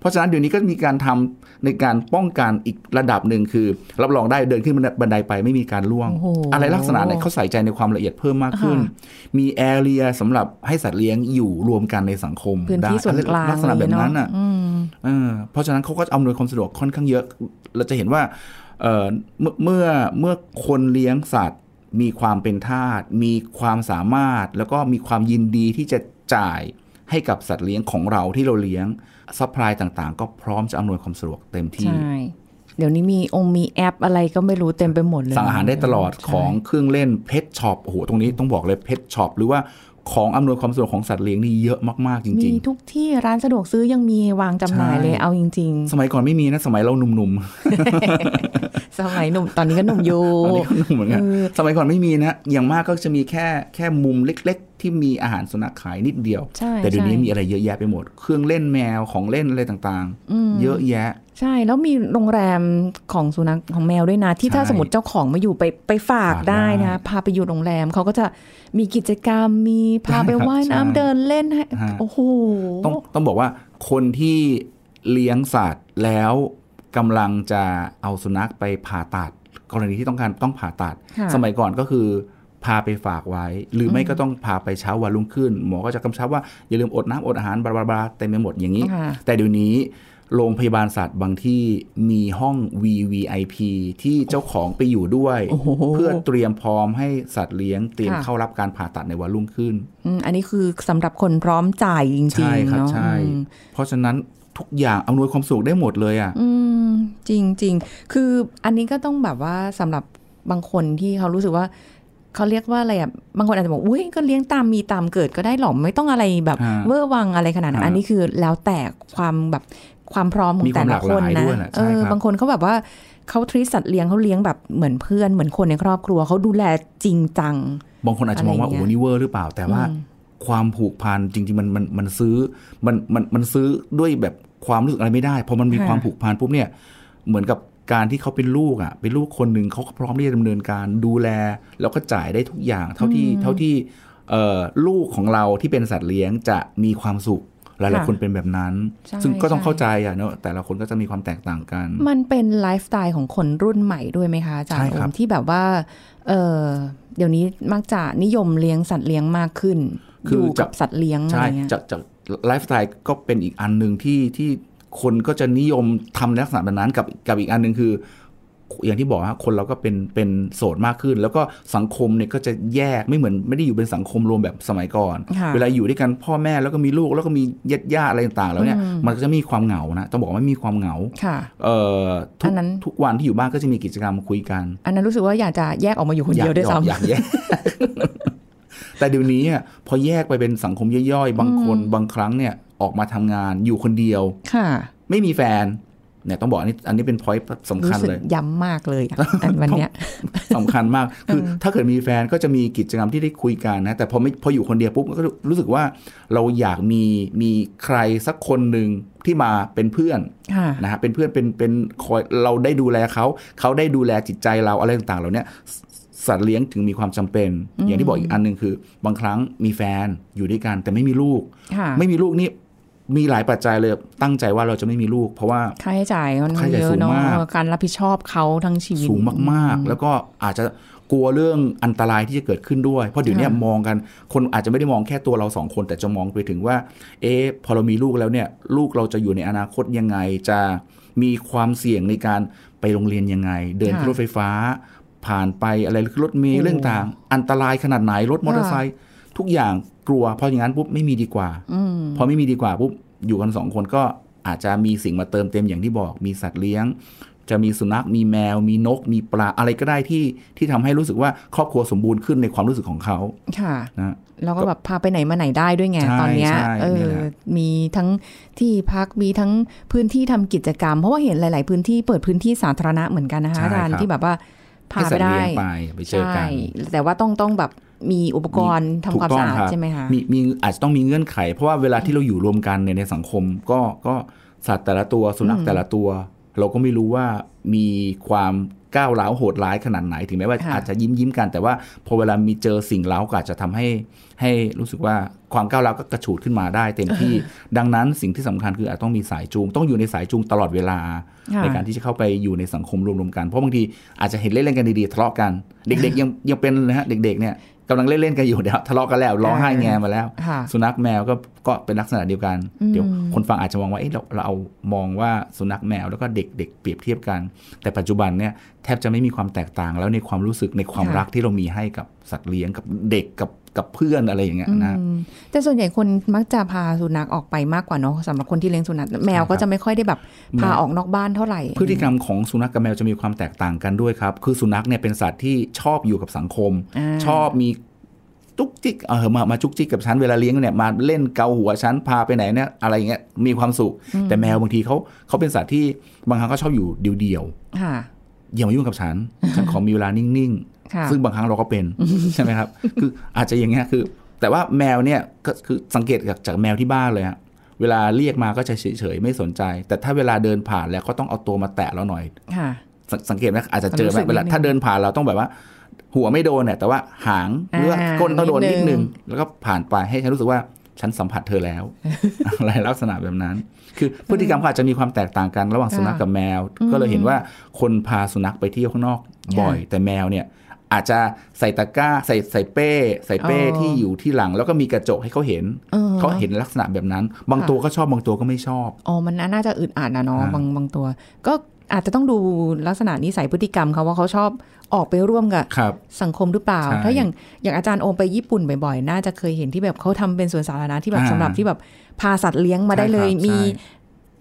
เพราะฉะนั้นเดี๋ยวนี้ก็มีการทำในการป้องกันอีกระดับหนึ่งคือ รับรองได้เดินขึ้นบันไดไปไม่มีการล่วงโอ้โหอะไรลักษณะไหนเขาใส่ใจในความละเอียดเพิ่มมากขึ้นค่ะมีแอเรียสำหรับให้สัตว์เลี้ยงอยู่รวมกันในสังคมพื้นที่ได้ส่วนกลางลักษณะแบบนั้นเลยเนอะอะอืมเออเพราะฉะนั้นเขาก็อำนวยความสะดวกค่อนข้างเยอะ เราจะเห็นว่าเอ่อเมื่อเมื่อเมื่อคนเลี้ยงสัตว์ มีความเป็นทาสมีความสามารถแล้วก็มีความยินดีที่จะจ่ายให้กับสัตว์เลี้ยงของเราที่เราเลี้ยง supply ต่างๆ ก็พร้อมจะอำนวยความสะดวกเต็มที่ใช่เดี๋ยวนี้มีองค์มีแอปอะไรก็ไม่รู้เต็มไปหมดเลย สั่งอาหารได้ตลอดใช่ของเครื่องเล่น pet shop โอ้โหตรงนี้ต้องบอกเลย pet shop หรือว่าของอำนวยความสะดวกของสัตว์เลี้ยงนี่เยอะมาก ๆจมีริงทุกที่ร้านสะดวกซื้อยังมีวางจำหน่ายเลยใช่เอาจริง ๆ สมัยก่อนไม่มีนะ สมัยเราหนุ่มๆ สมัยหนุ่มตอนนี้ก็หนุ่มอยู่ๆตอนนี้ก็หนุ่มเหมือนกันเออสมัยก่อนไม่มีนะอย่างมากก็จะมีแค่แค่มุมเล็ก ๆ ที่มีอาหารสุนัขขายนิดเดียวใช่แต่เดี๋ยวนี้ใช่มีอะไรเยอะแยะไปหมด เครื่องเล่นแมวของเล่นอะไรต่างๆ เยอะแยะ ใช่แล้วมีโรงแรมของสุนัขของแมวด้วยนะ ที่ถ้าใช่สมมติเจ้าของมาอยู่ไปไปฝากฝากได้ได้นะพาไปอยู่โรงแรมเขาก็จะมีกิจกรรมมีพาไปใช่ครับว่ายน้ำใช่เดินเล่นให้ฮะโอ้โหต้องต้องบอกว่าคนที่เลี้ยงสัตว์แล้ว กำลังจะเอาสุนัขไปผ่าตัด กรณีที่ต้องการต้องผ่าตัดค่ะสมัยก่อนก็คือพาไปฝากไว้ หรือไม่ก็ต้องพาไปเช้าวันรุ่งขึ้น หมอก็จะกำชับว่าอย่าลืมอดน้ำอดอาหารบลาบลาบลาเต็มไปหมดอย่างนี้ค่ะแต่เดี๋ยวนี้โรงพยาบาลสัตว์บางที่มีห้อง VVIP ที่เจ้าของไปอยู่ด้วยโอ้โหเพื่อเตรียมพร้อมให้สัตว์เลี้ยงเตรียมค่ะเข้ารับการผ่าตัดในวันรุ่งขึ้นอืมอันนี้คือสำหรับคนพร้อมจ่ายจริงใช่ๆครับเนาะใช่อืมเพราะฉะนั้น ทุกอย่างอำนวยความสะดวกได้หมดเลยอะอืมจริงจริงคืออันนี้ก็ต้องแบบว่าสำหรับบางคนที่เขารู้สึกว่าเขาเรียกว่าอะไรอะบางคนอาจจะบอกอุ้ยก็เลี้ยงตามมีตามเกิดก็ได้หรอไม่ต้องอะไรแบบฮะเวอร์วังอะไรขนาดนั้นฮะอันนี้คือแล้วแต่ความแบบความพร้อมขอมีงควาแต่มละคนหลากหลายนะด้วยแหละเอใช่อครับบางคนเขาแบบว่าเขาทรีสัตว์เลี้ยงเขาเลี้ยงแบบเหมือนเพื่อนเหมือนคนในครอบครัวเขาดูแลจริงจัง บางคนอาจจะมองว่าอะไรอโอ้ย่างเงี้ยนี่เวอร์หรือเปล่าแต่ว่าอืมความผูกพันจริงๆมันมันมันซื้อมันมันมันซื้อด้วยแบบ ความรู้สึกอะไรไม่ได้พอมันมีค่ะความผูกพันปุ๊บเนี่ยเหมือนกับการที่เขาเป็นลูกอะเป็นลูกคนหนึ่งเขาก็พร้อมที่จะดำเนินการดูแล แล้วก็จ่ายได้ทุกอย่างเท่าที่เท่าที่เอ่อลูกของเราที่เป็นสัตว์เลี้ยงจะมีความสุขหลายๆคนเป็นแบบนั้นใช่ซึ่งก็ต้องใช่เข้าใจอะเนอะแต่ละคนก็จะมีความแตกต่างกัน มันเป็นไลฟ์สไตล์ของคนรุ่นใหม่ด้วยไหมคะอาจารใช่ย์โอครับมที่แบบว่าเออเดี๋ยวนี้มักจะนิยมเลี้ยงสัตว์เลี้ยงมากขึ้นคืออยู่จะกับสัตว์เลี้ยงอะไรใช่เงี้ยจากจาก ไลฟ์สไตล์ก็เป็นอีกอันหนึ่งที่ที่คนก็จะนิยมทำลักษณะแบบนั้นกับกับอีกอันหนึ่งคือ อย่างที่บอกฮะคนเราก็เป็นเป็นโสดมากขึ้น แล้วก็สังคมเนี่ยก็จะแยกไม่เหมือนไม่ได้อยู่เป็นสังคมรวมแบบสมัยก่อนค่ะเวลาอยู่ด้วยกันพ่อแม่แล้วก็มีลูกแล้วก็มีญาติญาติอะไรต่างๆ แล้วเนี่ยอืมมันก็จะมีความเหงานะต้องบอกว่าไม่มีความเหงาค่ะเอ่อทุอักนนั้นทุกวันที่อยู่บ้านก็จะมีกิจกรรมคุยกัน อันนั้นรู้สึกว่าอยากจะแยกออกมาอยู่คนเดียวด้วยอากซ้ำอยากแยก แต่เดี๋ยวนี้อะพอแยกไปเป็นสังคมย่อยๆ บางคนบางครั้งเนี่ยออกมาทำงานอยู่คนเดียวค่ะ ไม่มีแฟนเนี่ยต้องบอกอันนี้อันนี้เป็นพอยต์สำรู้คัญสึกเลยย้ำมากเลยอะอันวันเนี้ยสำคัญมากคือถ้าเกิดมีแฟนก็จะมีกิจกรรมที่ได้คุยกันนะแต่พอไม่พออยู่คนเดียวปุ๊บก็รู้สึกว่าเราอยากมีมีใครสักคนหนึ่งที่มาเป็นเพื่อนค่ะนะฮะเป็นเพื่อนเป็นเป็นคอยเราได้ดูแลเขาเขาได้ดูแลจิตใจเราอะไรต่างๆเหล่าเนี้ย สสัตว์เลี้ยงถึงมีความจำเป็น อย่างที่บอกอีกอันหนึ่งคือ บางครั้งมีแฟนอยู่ด้วยกัน แต่ไม่มีลูกค่ะไม่มีลูกนี่มีหลายปัจจัยเลยตั้งใจว่าเราจะไม่มีลูก เพราะว่าค่าใช้จ่ายมันค่าใช้จ่ายเยสูอะงเนาะมากเออการรับผิดชอบเขาทั้งชีวิตสูงมากๆ แล้วก็อาจจะกลัวเรื่องอันตรายที่จะเกิดขึ้นด้วย เพราะเดี๋ยวนี้ค่ะมองกันคนอาจจะไม่ได้มองแค่ตัวเราสองคน แต่จะมองไปถึงว่า เอ๊ะพอเรามีลูกแล้วเนี่ย ลูกเราจะอยู่ในอนาคตยังไงจะมีความเสี่ยงในการไปโรงเรียนยังไง เดินขึ้นรถไฟฟ้า ผ่านไปอะไรขึ้นรถเมล์เรื่องต่าง อันตรายขนาดไหนรถมอเตอร์ไซค์ทุกอย่างกลัวเพราะอย่างนั้นปุ๊บไม่มีดีกว่าอืมพอไม่มีดีกว่าปุ๊บอยู่กันสองคนก็อาจจะมีสิ่งมาเติมเต็มอย่างที่บอก มีสัตว์เลี้ยง จะมีสุนัขมีแมว มีนก มีปลาอะไรก็ได้ที่ที่ทำให้รู้สึกว่าครอบครัวสมบูรณ์ขึ้นในความรู้สึกของเขาค่ะนะแล้วก็แบบพาไปไหนมาไหนได้ด้วยไงใช่ตอนเนี้ยใช่เอนี่อแหละมีทั้งที่พักมีทั้งพื้นที่ทำกิจกรรม เพราะว่าเห็นหลาย ๆ พื้นที่เปิดพื้นที่สาธารณะเหมือนกันนะคะใช่อาจารย์ครับที่แบบว่า พาให้ไปสัตว์ได้เลี้ยงไปไปเจอกันใช่แต่ว่าต้องต้องแบบมีอุปกรณ์ทำถูกความต้อสะงอาดครับใช่ไหมคะมีมีอาจจะต้องมีเงื่อนไข เพราะว่าเวลาที่เราอยู่รวมกันเนี่ยในสังคม ก็ก็สัตว์แต่ละตัวสุนัขแต่ละตัว เราก็ไม่รู้ว่ามีความ ก้าวร้าวโหดร้ายขนาดไหน ถึงแม้ว่าค่ะอาจจะยิ้มยิ้มๆกัน แต่ว่าพอเวลามีเจอสิ่งเล้าก็อาจจะทำให้ให้รู้สึกว่าความก้าวร้าวก็กระฉูดขึ้นมาได้เต็มที่ ดังนั้นสิ่งที่สำคัญคืออาจต้องมีสายจูง ต้องอยู่ในสายจูงตลอดเวลาค่ะในการที่จะเข้าไปอยู่ในสังคมรวมๆกัน เพราะบางทีอาจจะเห็นเล่นๆกันดีๆทะเลาะกัน เด็กๆยังยังเป็นนะฮะเด็กๆเนี่ย กำลังเล่นๆกันอยู่เดี๋ยวทะเลาะกันแล้วร้องไห้แงมาแล้วค่ะสุนัขแมวก็ก็เป็นลักษณะเดียวกันอืมเดี๋ยวคนฟังอาจจะมองว่าเอ๊ะเราเราเอามองว่าสุนัขแมวแล้วก็เด็กเด็กเปรียบเทียบกัน แต่ปัจจุบันเนี่ยแทบจะไม่มีความแตกต่างแล้วในความรู้สึกในความรักที่เรามีให้กับสัตว์เลี้ยงกับเด็กกับกับเพื่อนอะไรอย่างเงี้ยนะอืมแต่ส่วนใหญ่คนมักจะพาสุนัขออกไปมากกว่าเนาะสำหรับคนที่เลี้ยงสุนัขแมวก็จะไม่ค่อยได้แบบพาออกนอกบ้านเท่าไหร่ พฤติกรรมของสุนัขกับแมวจะมีความแตกต่างกันด้วยครับ คือสุนัขเนี่ยเป็นสัตว์ที่ชอบอยู่กับสังคมอ่าชอบมีจุกจิกเออมามาจุกจิกกับฉันเวลาเลี้ยงเนี่ยมาเล่นเกาหัวฉันพาไปไหนเนี่ยอะไรอย่างเงี้ยมีความสุข แต่แมวบางทีเขาเขาเป็นสัตว์ที่บางครั้งก็ชอบอยู่เดียวค่ะๆอย่ามายุ่งกับฉันฉันขอมีเวลานิ่งค่ะๆ ซึ่งบางครั้งเราก็เป็นใช่ไหมครับ คืออาจจะอย่างเงี้ยคือ แต่ว่าแมวเนี่ยก็คือสังเกตจากจากแมวที่บ้านเลยฮะเวลาเรียกมาก็จะเฉยๆไม่สนใจ แต่ถ้าเวลาเดินผ่านแล้วก็ต้องเอาตัวมาแตะเราหน่อยค่ะสสังเกตไหมอาจจะเจอไหมรู้สึกเวลานิดนึงถ้าเดินผ่านเราต้องแบบว่า หัวไม่โดนเนี่ยแต่ว่าหางหรือว่าอ่าก้นต้องโดนนินิดดนึนึงงแล้วก็ผ่านไปให้ฉันรู้สึกว่าฉันสัมผัสเธอแล้วอะไรลักษณะแบบนั้น คือพฤติกรรมเขาอาจจะมีความแตกต่างกันระหว่างสุนัขกับแมว ก็เลยเห็นว่าคนพาสุนัขไปเที่ยวข้างนอกบ่อย แต่แมวเนี่ย อาจจะใส่ตะกร้า ใส่ใส่เป้ ใส่เป้อ๋อที่อยู่ที่หลัง แล้วก็มีกระจกให้เขาเห็นเออเขาเห็นลักษณะแบบนั้น บางค่ะตัวก็ชอบบางตัวก็ไม่ชอบอ๋อมันน่าจะอึดอัดนะเนาะอ่าบางบางตัว ก็อาจจะต้องดูลักษณะนิสัยพฤติกรรมเขาว่าเขาชอบออกไปร่วมกับครับสังคมหรือเปล่าใช่ถ้าอย่างอย่างอาจารย์โอมไปญี่ปุ่นบ่อยๆ น่าจะเคยเห็นที่แบบเขาทำเป็นสวนสาธารณะที่แบบอ่าสำหรับที่แบบพาสัตว์เลี้ยงมาได้เลยใช่ครับมีใช่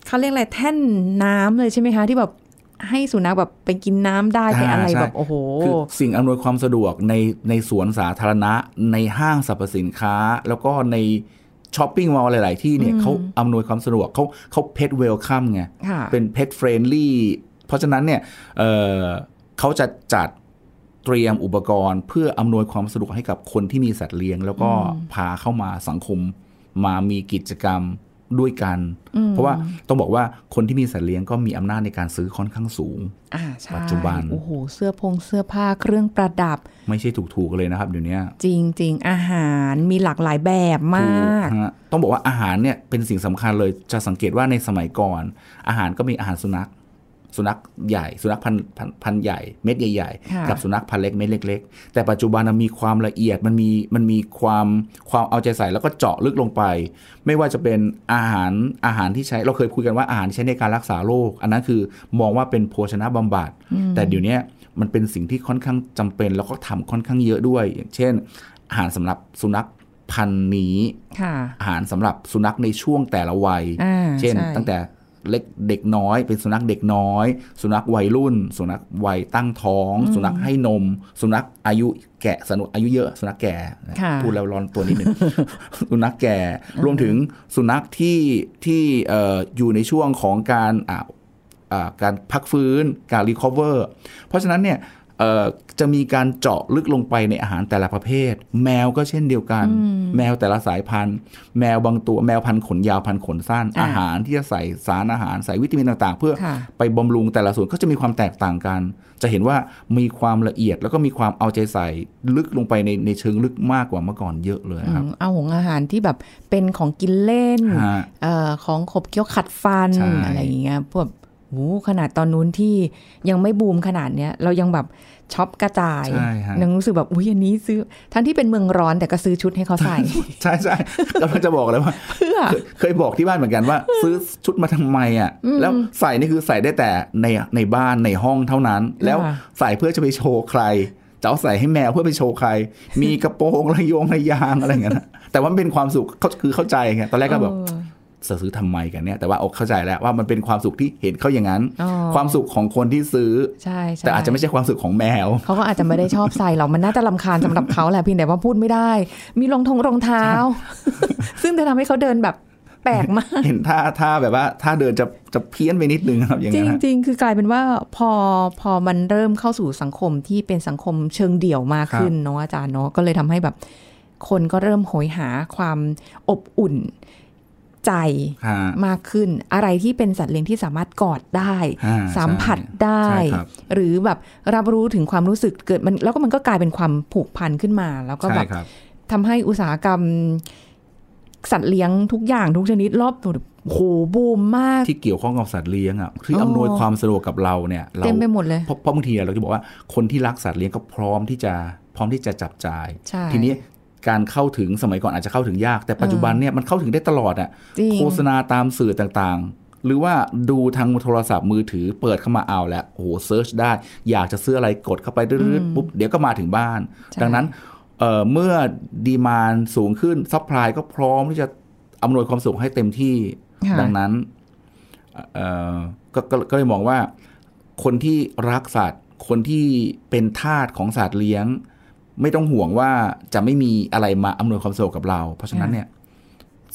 เขาเรียกอะไรแท่นน้ำเลยใช่ไหมคะที่แบบ ให้สุนัขแบบไปกินน้ำได้ไปอะไรใช่แบบโอ้โหคือสิ่งอำนวยความสะดวกในในสวนสาธารณะ ในห้างสรรพสินค้า แล้วก็ใน shopping mall หลาย ๆ ที่เนี่ยเขาอำนวยความสะดวกเขาเขาเพ t เวลคัมไงค่ะเป็นเพ t เฟรนลี่เพราะฉะนั้นเนี่ยเอ่อเขาจะจัดเตรียมอุปกรณ์ เพื่ออำนวยความสะดวกให้กับคนที่มีสัตว์เลี้ยง แล้วก็พาเข้ามาสังคมมามีกิจกรรม ด้วยกัน เพราะว่าต้องบอกว่าคนที่มีสัตว์เลี้ยงก็มีอำนาจในการซื้อค่อนข้างสูงอ่าใช่ปัจจุบันโอ้โหเสื้อพงเสื้อผ้าเครื่องประดับ ไม่ใช่ถูกๆเลยนะครับเดี๋ยวนี้จริงๆอาหารมีหลากหลายแบบมากถูฮะต้องบอกว่าอาหารเนี่ยเป็นสิ่งสำคัญเลยจะสังเกตว่าในสมัยก่อน อาหารก็มีอาหารสุนัข สุนัขใหญ่ สุนัขพันธุ์พันธุ์พันธุ์ใหญ่ เม็ดใหญ่ค่ะๆกับสุนัขพันธุ์เล็กเม็ดเล็ก ๆ แต่ปัจจุบันมันมีความละเอียดมันมีมันมีความความเอาใจใส่แล้วก็เจาะลึกลงไป ไม่ว่าจะเป็นอาหารอาหารที่ใช้เราเคยคุยกันว่าอาหารที่ใช้ในการรักษาโรคอันนั้นคือมองว่าเป็นโภชนะบำบัดแต่เดี๋ยวนี้มันเป็นสิ่งที่ค่อนข้างจำเป็น แล้วก็ทำค่อนข้างเยอะด้วย อย่างเช่น อาหารสำหรับสุนัขพันธุ์นี้ค่ะอาหารสำหรับสุนัขในช่วงแต่ละวัยอ่าเช่นใช่ตั้งแต่ เล็กเด็กน้อย เป็นสุนัขเด็กน้อย สุนัขวัยรุ่น สุนัขวัยตั้งท้อง สุนัขให้นม สุนัขอายุแก่สนุอายุเยอะสุนัขแก่ค่ะพูดแล้วร้อนตัวนิดนึงสุนัขแก่รวมถึงสุนัขที่ที่เอ่ออยู่ในช่วงของการอ่าอ่าการพักฟื้นการรีคอเวอร์เพราะฉะนั้นเนี่ยเอ่อ จะมีการเจาะลึกลงไปในอาหารแต่ละประเภท แมวก็เช่นเดียวกัน แมวแต่ละสายพันธุ์ แมวบางตัวแมวพันธุ์ขนยาวพันธุ์ขนสั้นอ่าอาหารที่จะใส่สารอาหารใส่วิตามินต่างๆ เพื่อค่ะไปบำรุงแต่ละส่วนก็จะมีความแตกต่างกัน จะเห็นว่ามีความละเอียดแล้วก็มีความเอาใจใส่ลึกลงไปในในเชิงลึกมากกว่าเมื่อก่อนเยอะเลยครับอืมเอาหงอาหารที่แบบเป็นของกินเล่นฮะเอ่อของขบเคี้ยวขัดฟันใช่อะไรอย่างเงี้ยพวก โหขนาดตอนนู้นที่ยังไม่บูมขนาดเนี้ยเรายังแบบช็อปกระจายใช่ฮะยังรู้สึกแบบอุ้ยอันนี้ซื้อ ทั้งที่เป็นเมืองร้อนแต่ก็ซื้อชุดให้เขาใส่ ใช่ใช่กำลังจะบอกเลยว่าเพื่อเคยเคยบอกที่บ้านเหมือนกันว่า ซื้อชุดมาทำไมอะ แล้วใส่นี่คือใส่ได้แต่ในในบ้านในห้องเท่านั้น แล้วค่ะใส่เพื่อจะไปโชว์ใครจะเอาใส่ให้แมวเพื่อไปโชว์ใคร มีกระโปรงระโยงระยางอะไรอย่างเงี้ยนะแต่ว่ามันเป็นความสุขเขาคือเข้าใจไงตอนแรกก็แบบเออ ซื้อทำไมกันเนี่ยแต่ว่าอกเข้าใจแล้วว่ามันเป็นความสุขที่เห็นเขาอย่างนั้นอ๋อความสุขของคนที่ซื้อใช่ใช่แต่อาจจะไม่ใช่ความสุขของแมวเขาก็อาจจะไม่ได้ชอบใส่หรอกมันน่าจะลำคาญสำหรับเขาแหละเพียงแต่ว่าพูดไม่ได้ มีรองทงรองเท้า ซึ่งจะทำให้เขาเดินแบบแปลกมากเห็นท่าท่าแบบว่าท่าเดินจะจะเพี้ยนไปนิดนึงครับอย่างจเงี้ยฮะริงๆคือกลายเป็นว่าพอพอมันเริ่มเข้าสู่สังคมที่เป็นสังคมเชิงเดี่ยวมากขึ้นเนาะอาจารย์เนาะก็เลยทำให้แบบ คนก็เริ่มโหยหาความอบอุ่น ใจฮะมากขึ้น อะไรที่เป็นสัตว์เลี้ยงที่สามารถกอดได้อ่าสัมผัสได้ใช่ครับหรือแบบรับรู้ถึงความรู้สึกเกิดมันแล้วก็มันก็กลายเป็นความผูกพันขึ้นมา แล้วก็แบใช่บครับทำให้อุตสาหกรรมสัตว์เลี้ยงทุกอย่างทุกชนิดรอบตัวโหบูมมาก ที่เกี่ยวข้องกับสัตว์เลี้ยงอะที่อ๋ออำนวยความสะดวกกับเราเนี่ยเราเต็มไปหมดเลยเพราะเพราะบางทีเราจะบอกว่าคนที่รักสัตว์เลี้ยงก็พร้อมที่จะพร้อมที่จะจับจ่ายใช่ทีนี้ การเข้าถึงสมัยก่อนอาจจะเข้าถึงยาก แต่ปัจจุบันเนี่ยมันเข้าถึงได้ตลอดอะจริงโฆษณาตามสื่อต่างๆ หรือว่าดูทางโทรศัพท์มือถือเปิดเข้ามาเอาแล้วโอ้โหเซิร์ชได้ อยากจะซื้ออะไรกดเข้าไปดืดๆปุ๊บเดี๋ยวก็มาถึงบ้านใช่ดังนั้นเอ่อเมื่อ demand สูงขึ้น supply ก็พร้อมที่จะอำนวยความสุขให้เต็มที่ค่ะดังนั้นเอ่อก็ก็ก็เลยมองว่า คนที่รักสัตว์ คนที่เป็นทาสของสัตว์เลี้ยง ไม่ต้องห่วงว่าจะไม่มีอะไรมาอำนวยความสะดวกกับเรา เพราะฉะนั้นเนี่ย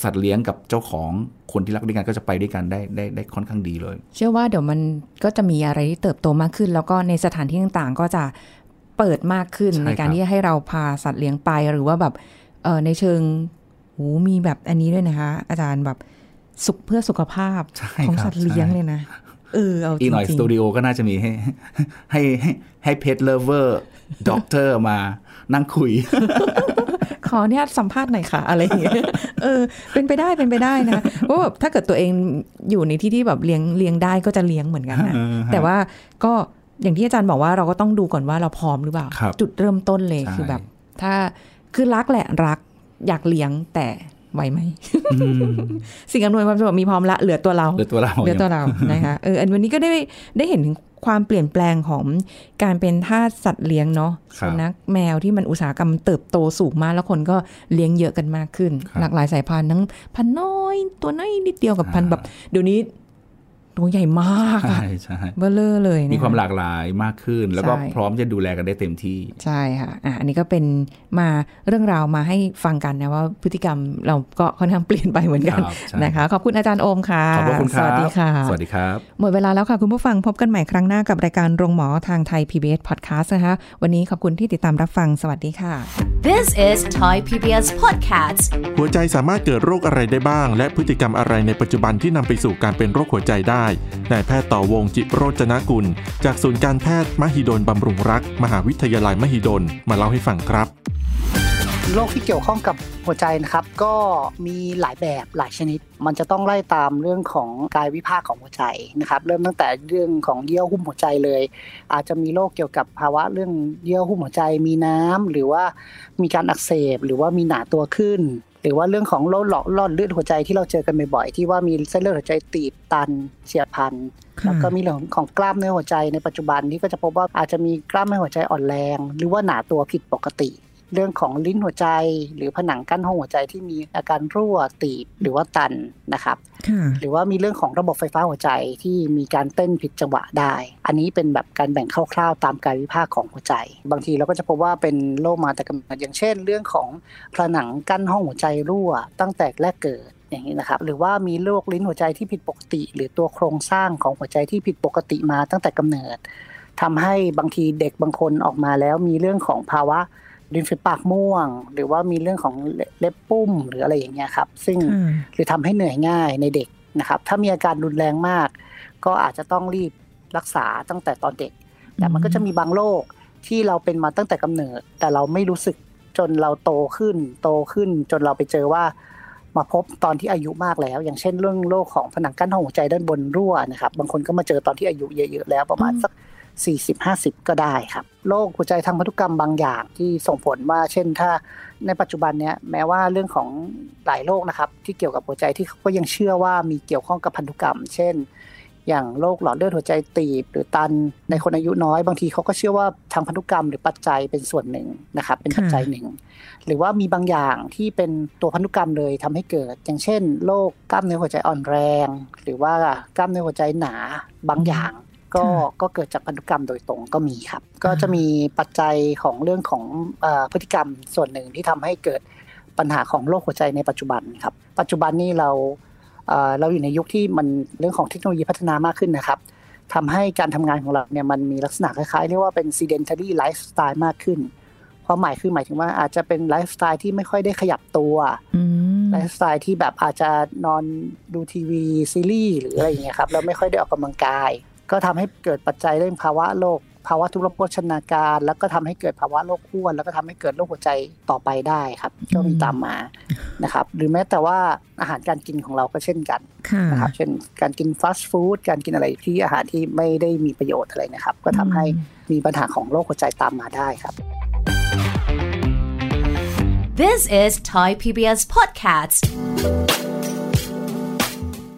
สัตว์เลี้ยงกับเจ้าของคนที่รักด้วยกันก็จะไปด้วยกันได้ได้ได้ค่อนข้างดีเลย เชื่อว่าเดี๋ยวมันก็จะมีอะไรที่เติบโตมากขึ้น แล้วก็ในสถานที่ต่างๆ ก็จะเปิดมากขึ้นใช่ในการครับที่จะให้เราพาสัตว์เลี้ยงไปหรือว่าแบบเออในเชิงหูมีแบบอันนี้ด้วยนะคะ อาจารย์แบบสุขเพื่อสุขภาพใช่ของครับสัตว์เลี้ยงใช่เลยนะเออเอาจอีกหน่อยริสงตูดิโอก็น่าจะมีให้ ให้ให้ให้เพ t เลเวอร์ด็อกเตอร์มา นั่งคุยๆขอเนี่ยสัมภาษณ์หน่อยค่ะ อะไรอย่างเงี้ยเออ เป็นไปได้เป็นไปได้นะเพราะแบบถ้าเกิดตัวเองอยู่ในที่ที่แบบเลี้ยงเลี้ยงได้ก็จะเลี้ยงเหมือนกันนะเออฮะแต่ว่าก็อย่างที่อาจารย์บอกว่าเราก็ต้องดูก่อนว่าเราพร้อมหรือเปล่าครับจุดเริ่มต้นเลยใช่คือแบบ ถ้าคือรักแหละรักอยากเลี้ยงแต่ไหวไหมสิ่งอำนวยความสะดวกมีพร้อมละเหลือตัวเราเหลือตัวเราเหลือตัวเรานะคะเอออันวันนี้ก็ได้ได้เห็นถึง ความเปลี่ยนแปลงของการเป็นทาสสัตว์เลี้ยงเนาะครัสุบนัขแมวที่มันอุตสาหกรรมเติบโตสูงมาก แล้วคนก็เลี้ยงเยอะกันมากขึ้นครับหลากหลายสายพันธุ์ทั้งพันธุ์น้อย ตัวน้อยนิดเดียวกับพันธุ์แบบเดี๋ยวนี้ ตัวใหญ่มากอะใช่ใช่เบลเลอร์เลยนะคะมีความหลากหลายมากขึ้น แล้วก็ใช่พร้อมจะดูแลกันได้เต็มที่ ใช่ค่ะอะอันนี้ก็เป็นมาเรื่องราวมาให้ฟังกันนะว่าพฤติกรรมเราก็ค่อนข้างเปลี่ยนไปเหมือนกันครับใช่นะคะขอบคุณอาจารย์โอมค่ะขอบพระคุณคสรับวัสดีค่ะสวัสดีครับหมดเวลาแล้วค่ะคุณผู้ฟังพบกันใหม่ครั้งหน้ากับรายการโรงหมอทางไทย PBS Podcast นะคะวันนี้ขอบคุณที่ติดตามรับฟังสวัสดีค่ะ This is Thai PBS Podcast. หัวใจสามารถเกิดโรคอะไรได้บ้าง และพฤติกรรมอะไรในปัจจุบันที่นำไปสู่การเป็นโรคหัวใจได้นายแพทย์ต่อวงจิโรจนกุล จากศูนย์การแพทย์มหิดลบำรุงรัก มหาวิทยาลัยมหิดลมาเล่าให้ฟังครับโรคที่เกี่ยวข้องกับหัวใจนะครับก็มีหลายแบบหลายชนิด มันจะต้องไล่ตามเรื่องของกายวิภาคของหัวใจนะครับเริ่มตั้งแต่เรื่องของเยื่อหุ้มหัวใจเลย อาจจะมีโรคเกี่ยวกับภาวะเรื่องเยื่อหุ้มหัวใจมีน้ำหรือว่ามีการอักเสบหรือว่ามีหนาตัวขึ้น หรือว่าเรื่องของโรคหลอดหลอดเลือดหัวใจที่เราเจอกันบ่อยๆที่ว่ามีเส้นเลือดหัวใจตีบตันเฉียบพลันค่ะแล้วก็มีเรื่องของกล้ามเนื้อหัวใจในปัจจุบันที่ก็จะพบว่าอาจจะมีกล้ามเนื้อหัวใจอ่อนแรง หรือว่าหนาตัวผิดปกติ เรื่องของลิ้นหัวใจ หรือผนังกั้นห้องหัวใจที่มีอาการรั่วตีบหรือว่าตันนะครับค่ะหรือว่ามีเรื่องของระบบไฟฟ้าหัวใจที่มีการเต้นผิดจังหวะได้ อันนี้เป็นแบบการแบ่งคร่าวๆ ตามกายวิภาคของหัวใจ บางทีเราก็จะพบว่าเป็นโรคมาแต่กำเนิดอย่างเช่น เรื่องของผนังกั้นห้องหัวใจรั่ว ตั้งแต่แรกเกิดอย่างนี้นะครับหรือว่ามีโรคลิ้นหัวใจที่ผิดปกติ หรือตัวโครงสร้างของหัวใจที่ผิดปกติมาตั้งแต่กำเนิดทำให้บางทีเด็กบางคนออกมาแล้วมีเรื่องของภาวะ ริมฝีปากม่วง หรือว่ามีเรื่องของเล็บปุ้มหรืออะไรอย่างเงี้ยครับ ซึ่งหรือทำให้เหนื่อยง่ายในเด็กนะครับ ถ้ามีอาการรุนแรงมาก ก็อาจจะต้องรีบรักษาตั้งแต่ตอนเด็ก แต่มันก็จะมีบางโรคที่เราเป็นมาตั้งแต่กำเนิด แต่เราไม่รู้สึกจนเราโตขึ้น โตขึ้น จนเราไปเจอว่ามาพบตอนที่อายุมากแล้ว อย่างเช่นเรื่องโรคของผนังกั้นห้องหัวใจด้านบนรั่วนะครับ บางคนก็มาเจอตอนที่อายุเยอะๆแล้วประมาณสัก 40-50 ก็ได้ครับโรคหัวใจทางพันธุกรรมบางอย่างที่ส่งผลว่า เช่นถ้าในปัจจุบันเนี้ยแม้ว่าเรื่องของหลายโรคนะครับ ที่เกี่ยวกับหัวใจที่เขาก็ยังเชื่อว่ามีเกี่ยวข้องกับพันธุกรรม เช่น อย่างโรคหลอดเลือดหัวใจตีบ หรือตันในคนอายุน้อยบางทีเขาก็เชื่อว่าทางพันธุกรรมหรือปัจจัยเป็นส่วนหนึ่งนะครับ เป็นปัจจัยหนึ่ง หรือว่ามีบางอย่างที่เป็นตัวพันธุกรรมเลยทำให้เกิด อย่างเช่นโรคกล้ามเนื้อหัวใจอ่อนแรง หรือว่ากล้ามเนื้อหัวใจหนาบางอย่าง ก็ค่ะก็เกิดจากพันธุกรรมโดยตรงก็มีครับ ก็จะมีปัจจัยของเรื่องของเออพฤติกรรมส่วนหนึ่งที่ทำให้เกิดปัญหาของโรคหัวใจในปัจจุบันครับ ปัจจุบันนี้เราเอ่อเราอยู่ในยุคที่มันเรื่องของเทคโนโลยีพัฒนามากขึ้นนะครับทำให้การทำงานของเราเนี่ยมันมีลักษณะคล้ายๆเรียกว่าเป็น sedentary lifestyle มากขึ้นความหมายคือหมายถึงว่าอาจจะเป็นไลฟ์สไตล์ที่ไม่ค่อยได้ขยับตัวอืมไลฟ์สไตล์ที่แบบอาจจะนอนดูทีวีซีรีส์หรืออะไรอย่างเงี้ยครับแล้วไม่ค่อยได้ออกกำลังกาย ก็ทำให้เกิดปัจจัยเรื่องภาวะโรคภาวะทุรพโภชนาการ แล้วก็ทำให้เกิดภาวะโรคอ้วน แล้วก็ทำให้เกิดโรคหัวใจต่อไปได้ครับ ก็มีตามมานะครับ หรือแม้แต่ว่าอาหารการกินของเราก็เช่นกันค่ะนะครับ เช่นการกินฟาสต์ฟู้ดการกินอะไรที่อาหารที่ไม่ได้มีประโยชน์อะไรนะครับ ก็ทำให้มีปัญหาของโรคหัวใจตามมาได้ครับ This is Thai PBS Podcast